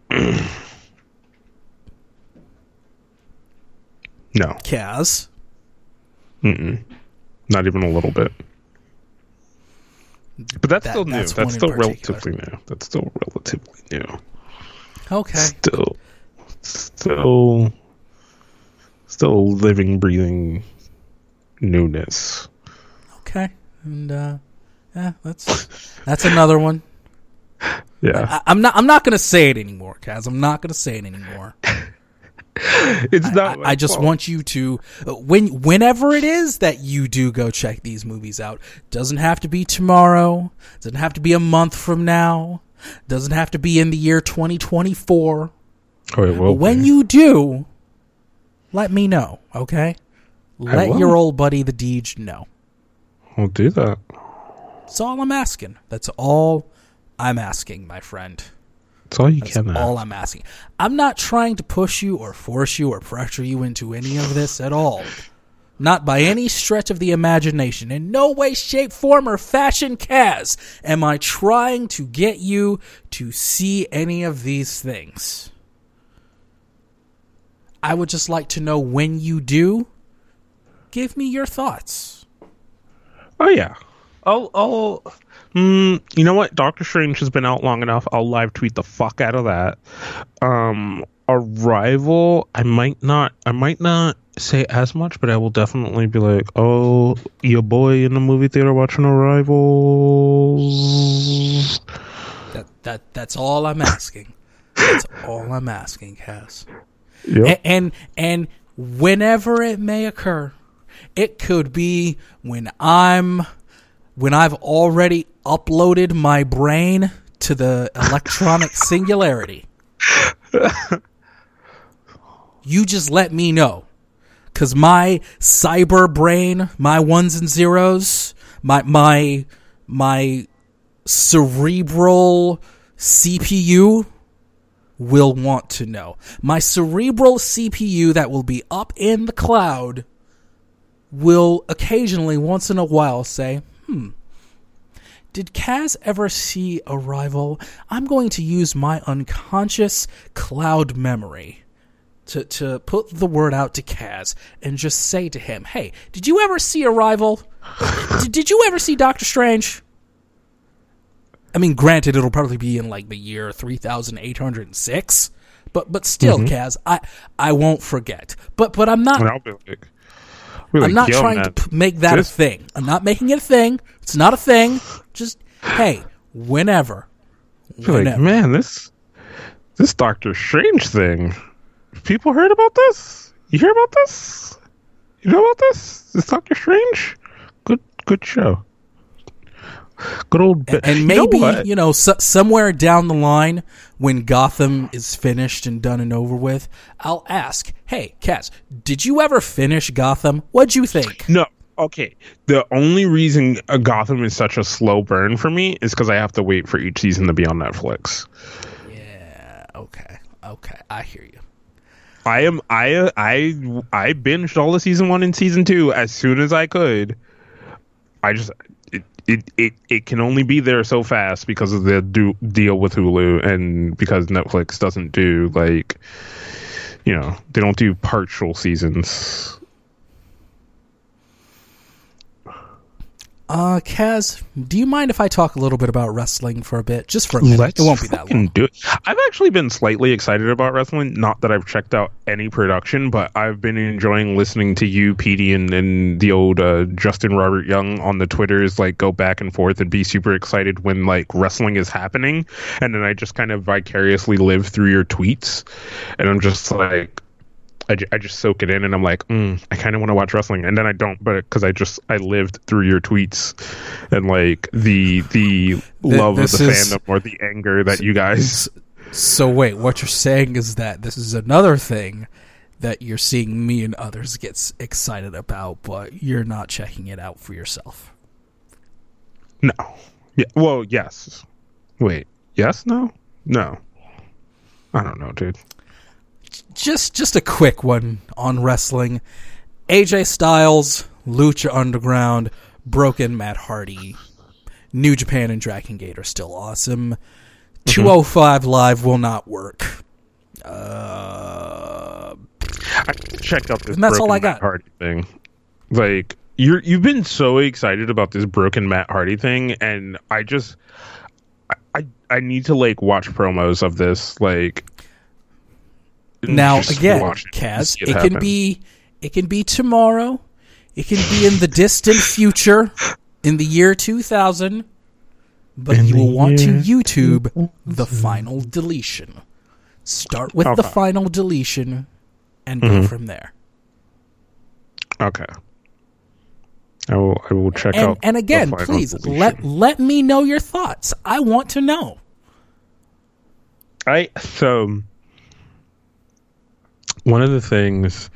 No, Kaz. Mm-mm. not even a little bit. But that's That- still new. that's That's, still relatively new. That's still relatively new. Okay. Still, still, still living, breathing newness. Okay. And uh yeah, that's that's another one. Yeah, I, I'm not I'm not gonna say it anymore, Kaz. I'm not gonna say it anymore. it's not. I, I just want you to when whenever it is that you do go check these movies out. Doesn't have to be tomorrow. Doesn't have to be a month from now. Doesn't have to be in the year 2024. Oh, it will when be. you do, let me know, okay? Let will. your old buddy the Deej know. I'll do that. That's all I'm asking. That's all I'm asking, my friend. That's all you That's can. all ask. I'm asking. I'm not trying to push you or force you or pressure you into any of this at all. Not by any stretch of the imagination. In no way, shape, form, or fashion, Kaz, am I trying to get you to see any of these things. I would just like to know when you do, give me your thoughts. Oh yeah. I'll. I'll. Mm, you know what? Doctor Strange has been out long enough. I'll live tweet the fuck out of that. Um, Arrival. I might not. I might not say as much, but I will definitely be like, "Oh, your boy in the movie theater watching Arrivals." That that that's all I'm asking. That's all I'm asking, Kaz. Yep. A- and and whenever it may occur it could be when i'm when i've already uploaded my brain to the electronic singularity you just let me know cuz my cyber brain my ones and zeros my my my cerebral cpu will want to know. My cerebral CPU that will be up in the cloud will occasionally, once in a while, say, hmm, did Kaz ever see Arrival? I'm going to use my unconscious cloud memory to, to put the word out to Kaz and just say to him, hey, did you ever see Arrival? did, did you ever see Doctor Strange? I mean, granted, it'll probably be in like the year three thousand eight hundred and six, but but still, Kaz, I I won't forget. But but I'm not And I'll be like, be like, I'm not trying to p- make that this- a thing. I'm not making it a thing. It's not a thing. Just hey, whenever, be like, whenever. man, this this Doctor Strange thing. People heard about this? You hear about this? You know about this? This Doctor Strange? Good good show. Good old bit. and You know maybe you know, so, somewhere down the line when Gotham is finished and done and over with, I'll ask, "Hey, Kaz, did you ever finish Gotham? What'd you think?" No. Okay. The only reason uh, Gotham is such a slow burn for me is because I have to wait for each season to be on Netflix. Yeah. Okay. Okay. I hear you. I am I I I binged all the season one and season two as soon as I could. I just it it it, can only be there so fast because of the do, deal with Hulu and because Netflix doesn't do like you know they don't do partial seasons. Uh, Kaz, do you mind if I talk a little bit about wrestling for a bit? Just for a minute. it won't be that long. Do it. I've actually been slightly excited about wrestling. Not that I've checked out any production, but I've been enjoying listening to you, Petey, and, and the old uh, Justin Robert Young on the Twitters, like go back and forth and be super excited when like wrestling is happening, and then I just kind of vicariously live through your tweets, and I'm just like. I, I just soak it in and I'm like, mm, I kind of want to watch wrestling, and then I don't, but because I just I lived through your tweets and like the the love of the is- fandom or the anger that you guys. So wait, what you're saying is that this is another thing that you're seeing me and others get excited about, but you're not checking it out for yourself. No. Yeah. Well, yes. Wait. Yes. No. No. I don't know, dude. Just just a quick one on wrestling. AJ Styles, Lucha Underground, Broken Matt Hardy, New Japan and Dragon Gate are still awesome. 205 Live will not work. Uh, I checked out this. That's all Broken I got. Matt Hardy thing. Like you're you've been so excited about this broken Matt Hardy thing, and I just I, I need to like watch promos of this like. Now again, watch it Kaz, it, can be it can be tomorrow, it can be in the distant future, in the year two thousand, but In you will want to year YouTube the final deletion. Start with the final deletion, and Mm-hmm. go from there. okay. I will I will check And out and the again, final please deletion. let let me know your thoughts. I want to know. I so one of the things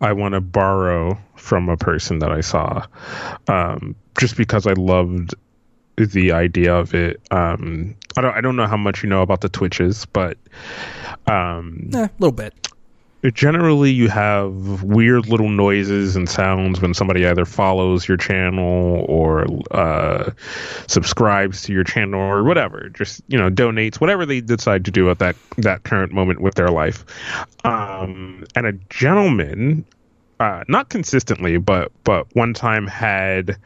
I want to borrow from a person that I saw, um, just because I loved the idea of it. Um, I don't I don't know how much you know about the Twitches, but um, Eh, a little bit. Generally you have weird little noises and sounds when somebody either follows your channel or uh, subscribes to your channel or whatever. Just you know donates whatever they decide to do at that that current moment with their life. Um, and a gentleman uh, not consistently but but one time had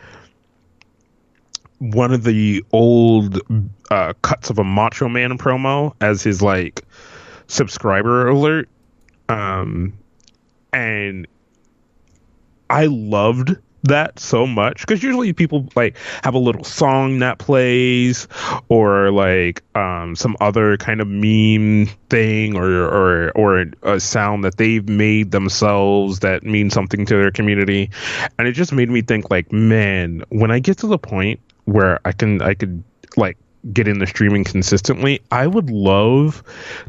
one of the old uh, cuts of a macho man promo as his like subscriber alert um and i loved that so much because usually people like have a little song that plays or like um some other kind of meme thing or or or a sound that they've made themselves that means something to their community. And it just made me think like man when i get to the point where i can i could like get into streaming consistently, I would love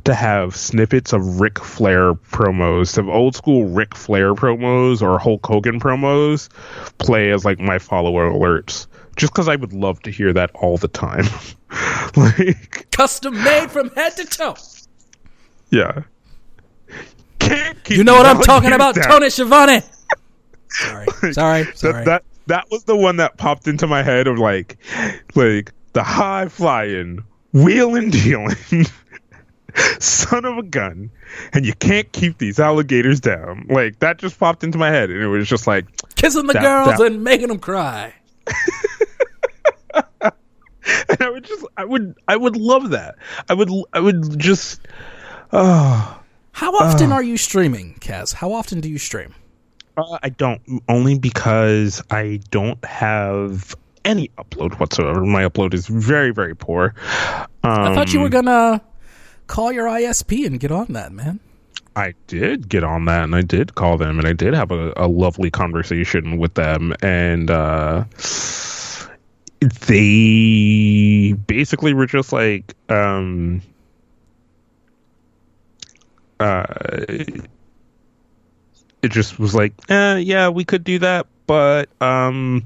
to have snippets of Ric Flair promos, of old school Ric Flair promos or Hulk Hogan promos play as like my follower alerts. Just because I would love to hear that all the time. like, Custom made from head to toe. yeah. Can't keep You know what I'm talking about, alligators Tony Schiavone. Sorry, sorry, sorry. That, that that was the one that popped into my head of like like the high flying wheeling dealing son of a gun and you can't keep these alligators down like that just popped into my head and it was just like Kissing the that- girls that- and making them cry. and i would just i would i would love that i would i would just oh How often are you streaming, Kaz? How often do you stream? Uh, I don't only because I don't have any upload whatsoever. My upload is very very poor. Um, I thought you were gonna call your ISP and get on that, man. I did get on that and I did call them and I did have a, a lovely conversation with them and uh, they basically were just like um, uh, it just was like eh, yeah we could do that but um,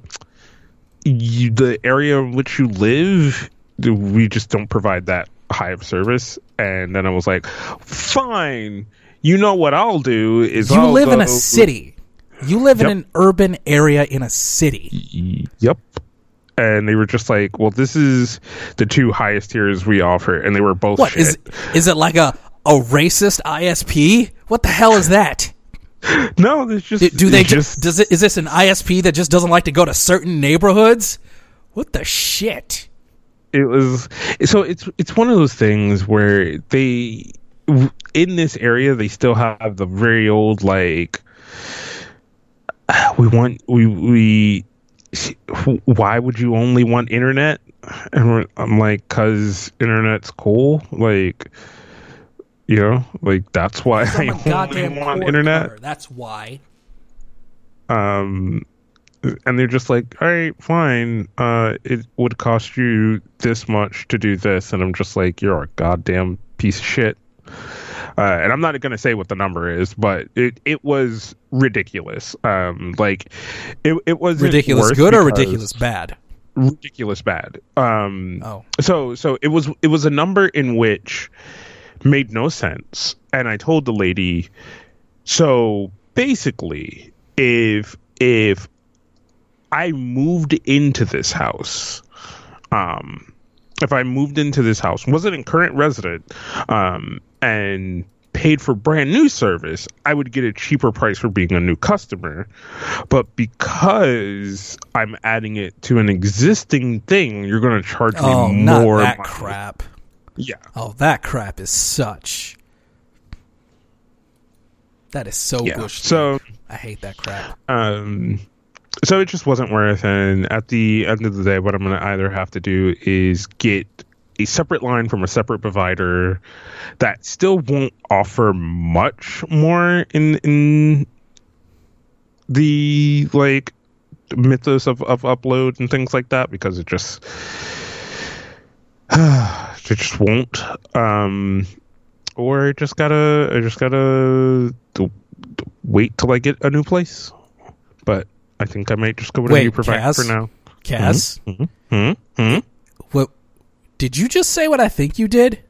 you, the area in which you live we just don't provide that high of service and then i was like fine you know what i'll do is You I'll live in a city. You live in an urban area in a city. Yep. And they were just like, "Well, this is the two highest tiers we offer," and they were both What shit. is is it like a a racist ISP? What the hell is that? No, there's just Do, do they it's just does it is this an ISP that just doesn't like to go to certain neighborhoods? What the shit? it was so it's it's one of those things where they in this area they still have the very old like we want we we why would you only want internet and we're, i'm like cuz internet's cool like you know like that's why I'm i a only goddamn want internet cutter, That's why. um and they're just like all right fine uh it would cost you this much to do this and i'm just like you're a goddamn piece of shit uh, and I'm not going to say what the number is, but it, it was ridiculous. Um, like it it was Ridiculous good or ridiculous bad? ridiculous bad. Um, Oh. so so it was it was a number in which made no sense, and I told the lady, so basically, if if I moved into this house, um, if I moved into this house, wasn't a current resident, um, and paid for brand new service, I would get a cheaper price for being a new customer. But because I'm adding it to an existing thing, you're going to charge me Oh, more. not that money. crap. Yeah. Oh, that crap is such. That is so Yeah. So, I hate that crap. um, so it just wasn't worth. And at the end of the day, what I'm going to either have to do is get a separate line from a separate provider that still won't offer much more in in the like mythos of, of upload and things like that because it just it just won't um or I just gotta I just gotta wait till I get a new place but I think I might just go with a Wait, new provider Kaz? for now Kaz, hmm? Hmm? what? Did you just say what I think you did?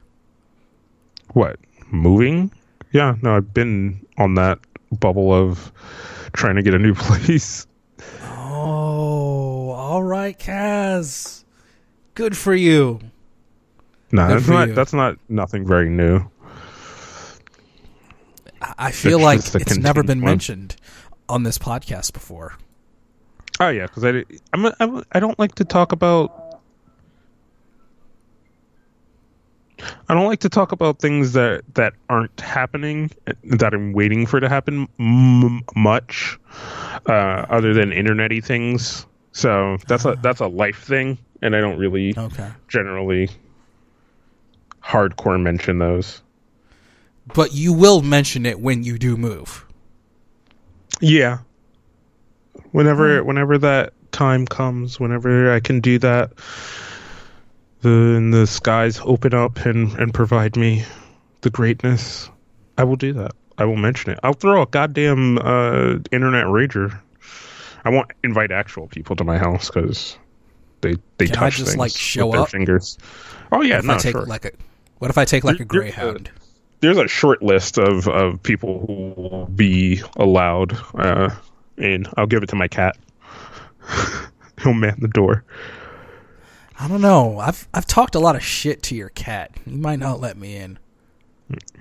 What? Moving? Yeah, no, I've been on that bubble of trying to get a new place. Oh, all right, Kaz. Good for you. No, that's not you. that's not nothing very new. I feel It's like it's never been mentioned on this podcast before. Oh yeah, because I I'm, I'm I don't like to talk about. I don't like to talk about things that that aren't happening that I'm waiting for to happen m- much, uh, other than internety things. So that's a that's a life thing, and I don't really Okay. generally hardcore mention those. But you will mention it when you do move. Yeah. Whenever whenever that time comes, whenever I can do that, the the skies open up and and provide me the greatness, I will do that. I will mention it. I'll throw a goddamn uh, internet rager. I won't invite actual people to my house because they they Can I touch just, things like, show with their up? fingers. Oh yeah, if no, I take sure. like a what if I take like a greyhound? there's a short list of, of people who will be allowed uh, in. I'll give it to my cat. He'll man the door. I don't know. I've I've talked a lot of shit to your cat. You might not let me in.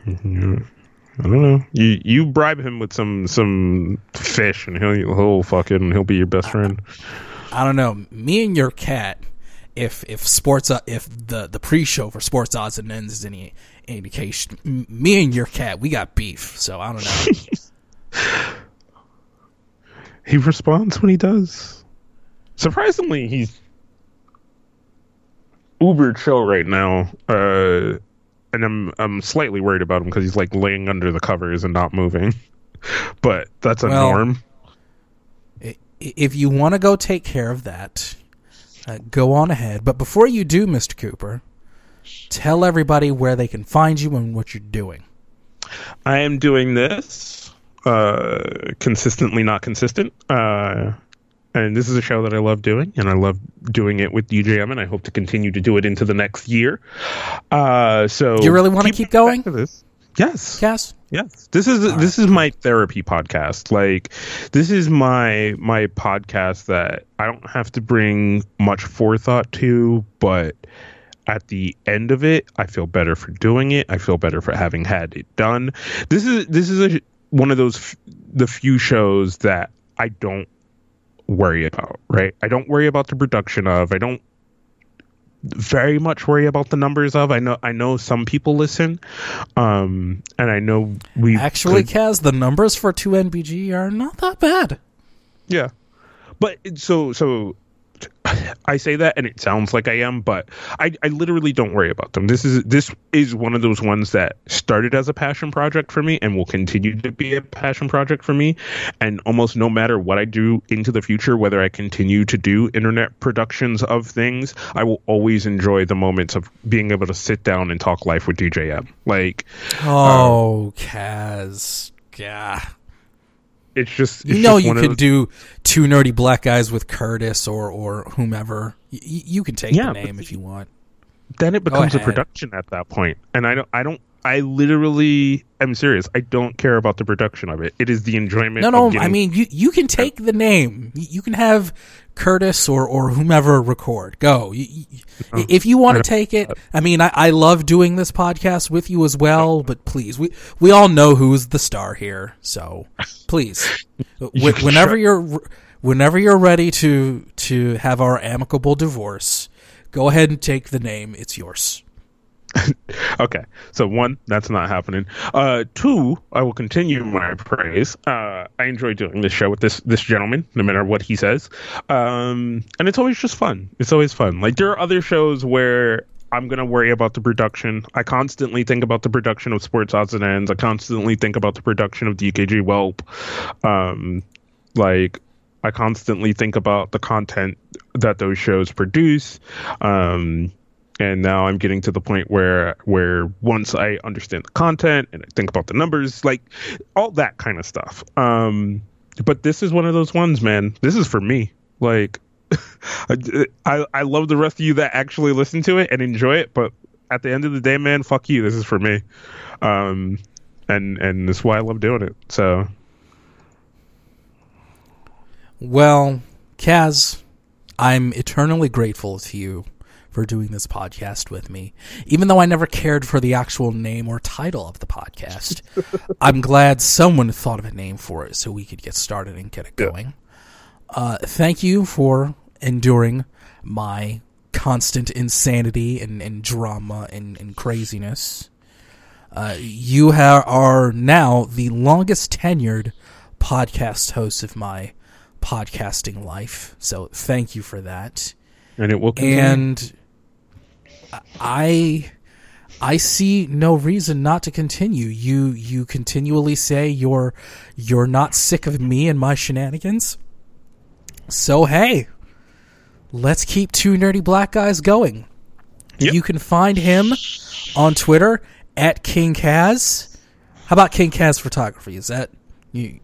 I don't know. You you bribe him with some some fish, and he'll he'll fucking he'll be your best friend. I don't know. Me and your cat. If if sports uh, if the the pre-show for sports odds and ends is any indication, m- me and your cat we got beef. So I don't know. He responds when he does. Surprisingly, he's uber chill right now. Uh, and I'm I'm slightly worried about him because he's like laying under the covers and not moving. But that's a Well, norm. If you want to go take care of that, uh, go on ahead. But before you do, Mister Cooper, tell everybody where they can find you and what you're doing. I am doing this uh, consistently, not consistent. Uh, and this is a show that I love doing, and I love doing it with DJM, and I hope to continue to do it into the next year. Uh, so, You really wanna keep coming going? to This? Yes. Yes. Yes. This is this is my therapy podcast. Like this is my my podcast that I don't have to bring much forethought to, but at the end of it, I feel better for doing it. I feel better for having had it done. This is this is a, one of those f- the few shows that I don't worry about, right? I don't worry about the production of. I don't very much worry about the numbers of. I know I know some people listen, um, and I know we Actually, could- Kaz, the numbers for 2NBG are not that bad. yeah. But so so I say that and it sounds like I am, but I, I literally don't worry about them. This is this is one of those ones that started as a passion project for me and will continue to be a passion project for me. And almost no matter what I do into the future, whether I continue to do internet productions of things, I will always enjoy the moments of being able to sit down and talk life with DJM. Like um, Oh, Kaz. Yeah. It's just You know just you one of can those- do two nerdy black guys with Curtis or, or whomever. Y- y- you can take Yeah, the name if you want. then it becomes a production at that point and i don't i don't I literally am serious. I don't care about the production of it. It is the enjoyment. No, of no. getting- I mean, you you can take the name. You you can have Curtis or or whomever record. Go. You, you- if you want to take it. I mean, I, I love doing this podcast with you as well. But please, we we all know who's the star here. So please, wh- whenever you're whenever you're ready to to have our amicable divorce, go ahead and take the name. It's yours. Okay, so one, that's not happening. Uh, two, I will continue my praise. Uh, I enjoy doing this show with this this gentleman, no matter what he says. Um, and it's always just fun. It's always fun. Like there are other shows where I'm gonna worry about the production. I constantly think about the production of Sports Odds and Ends. I constantly think about the production of DKG Whelp. Um, like I constantly think about the content that those shows produce. Um, and now I'm getting to the point where where once I understand the content and I think about the numbers, like all that kind of stuff. Um, but this is one of those ones, man. This is for me. Like, I, I love the rest of you that actually listen to it and enjoy it, but at the end of the day, man, fuck you. This is for me. Um, and and that's why I love doing it. So Well, Kaz, I'm eternally grateful to you for doing this podcast with me. Even though I never cared for the actual name or title of the podcast, I'm glad someone thought of a name for it so we could get started and get it going. Uh, thank you for enduring my constant insanity and, and drama and, and craziness. Uh, you ha- are now the longest tenured podcast host of my podcasting life. So thank you for that. and it will continue. And I I see no reason not to continue. You you continually say you're you're not sick of me and my shenanigans. So hey, let's keep two nerdy black guys going. Yep. You can find him on Twitter at King Kaz. How about King Kaz Photography? Is that you?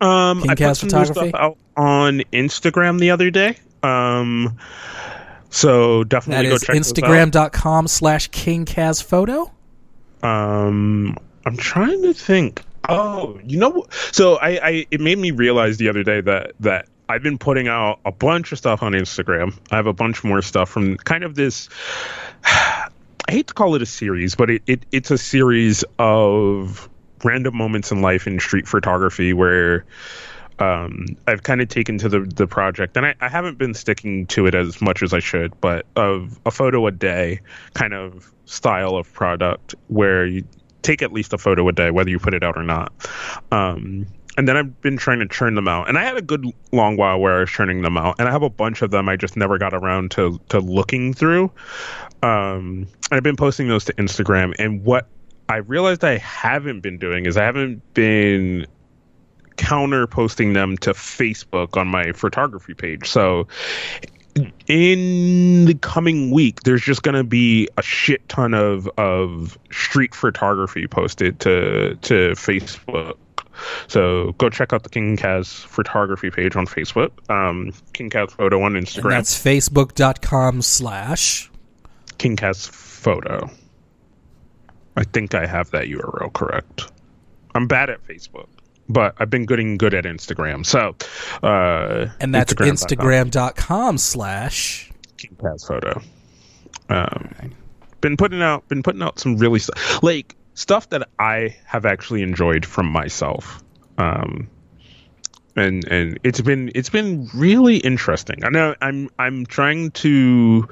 Um, King I Kaz put some Photography? stuff out on Instagram the other day. Um, so That definitely is go check. Instagram.com slash King Kaz Photo. Um, I'm trying to think. Oh, you know, so I, I it made me realize the other day that that I've been putting out a bunch of stuff on Instagram. I have a bunch more stuff from kind of this. I hate to call it a series, but it, it it's a series of random moments in life in street photography where um, I've kind of taken to the the project, and I, I haven't been sticking to it as much as I should, but of a photo a day kind of style of product where you take at least a photo a day, whether you put it out or not. Um, and then I've been trying to churn them out, and I had a good long while where I was churning them out, and I have a bunch of them I just never got around to to looking through. Um, and I've been posting those to Instagram, and what I realized I haven't been doing is I haven't been counter posting them to Facebook on my photography page. So in the coming week, there's just going to be a shit ton of of street photography posted to to Facebook. So go check out the King Kaz photography page on Facebook. Um, King Kaz photo on And Instagram. that's facebook.com slash King Kaz photo. I think I have that URL correct. I'm bad at Facebook, but I've been getting good at Instagram. So, uh, and that's Instagram.com. instagram.com slash King photo. Um, been putting out, been putting out some really stu- like stuff that I have actually enjoyed from myself. Um, and and it's been it's been really interesting. I know I'm I'm trying to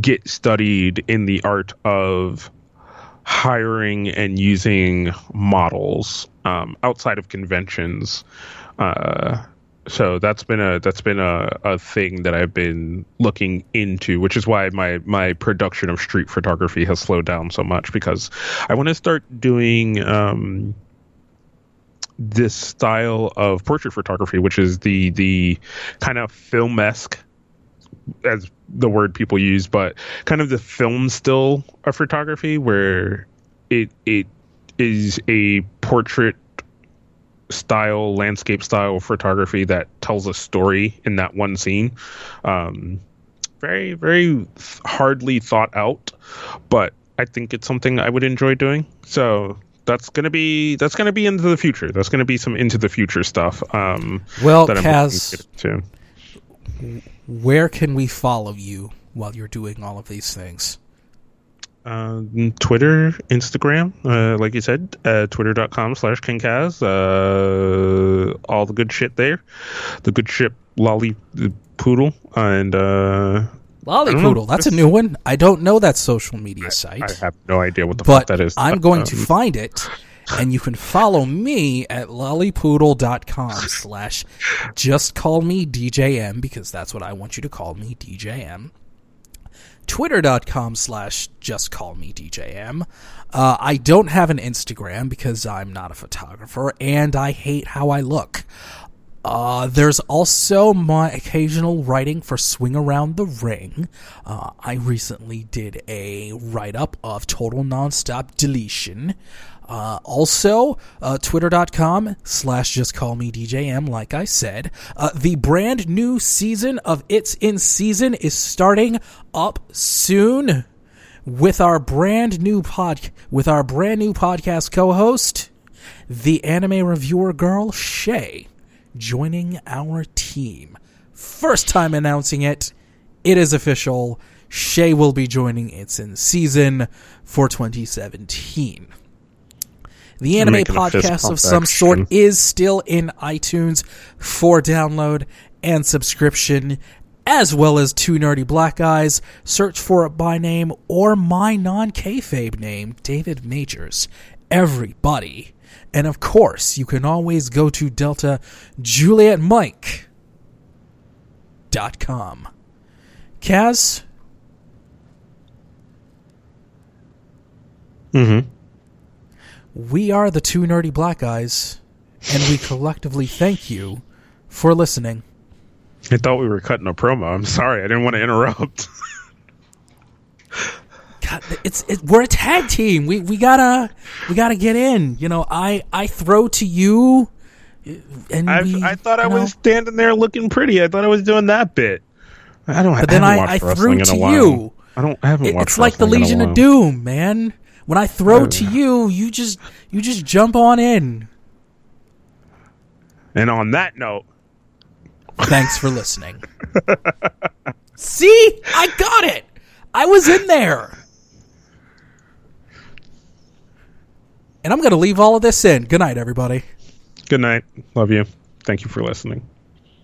get studied in the art of hiring and using models um, outside of conventions. Uh, so that's been a that's been a, a thing that I've been looking into, which is why my my production of street photography has slowed down so much because I want to start doing um, this style of portrait photography, which is the the kind of film esque as the word people use, but kind of the film still of photography where it it is a portrait style, landscape style photography that tells a story in that one scene. Um, very, very hardly thought out, but I think it's something I would enjoy doing. So that's gonna be that's gonna be into the future. That's gonna be some into the future stuff. Um, Well, that I'm Kaz, to. where can we follow you while you're doing all of these things? Um, Twitter, Instagram, uh, like you said, uh, twitter.com slash KingKaz. Uh, all the good shit there. The good shit lolly the poodle. And uh, I don't. Lollypoodle, that's a new one. I don't know that social media site. I have no idea what the fuck but that is. I'm going to Um, find it, and you can follow me at lollypoodle.com slash just call me DJM because that's what I want you to call me, DJM. Twitter.com slash just call me DJM. Uh, I don't have an Instagram because I'm not a photographer and I hate how I look. Uh, there's also my occasional writing for Swing Around the Ring. Uh, I recently did a write up of Total Nonstop Deletion. Uh, also, uh, twitter.com slash just call me DJM, like I said. Uh, the brand new season of It's in Season is starting up soon with our brand new pod, with our brand new podcast co-host, the anime reviewer girl, Shay joining our team. First time announcing it. It is official. Shay will be joining It's in Season for 2017. The anime Making a fist podcast of some sort is still in iTunes for download and subscription, as well as Two Nerdy Black Guys. Search for it by name or my non kayfabe name, David Majors. Everybody. And of course, you can always go to Delta Juliet Mike dot com. Kaz, mhm. We are the two nerdy black guys, and we collectively thank you for listening. I thought we were cutting a promo. I'm sorry. I didn't want to interrupt. God, it's it, we're a tag team. We we gotta we gotta get in. You know, I I throw to you, and I, we, I thought I know, was standing there looking pretty. I thought I was doing that bit. I don't. But then I, I- haven't I watched threw to you. I don't. I haven't It- watched. it's like the wrestling in a Legion of. Doom, man. When I throw to you, you just you just jump on in. And on that note, Thanks for listening. See, I got it. I was in there. And I'm going to leave all of this in. Good night, everybody. good night. Love you. Thank you for listening.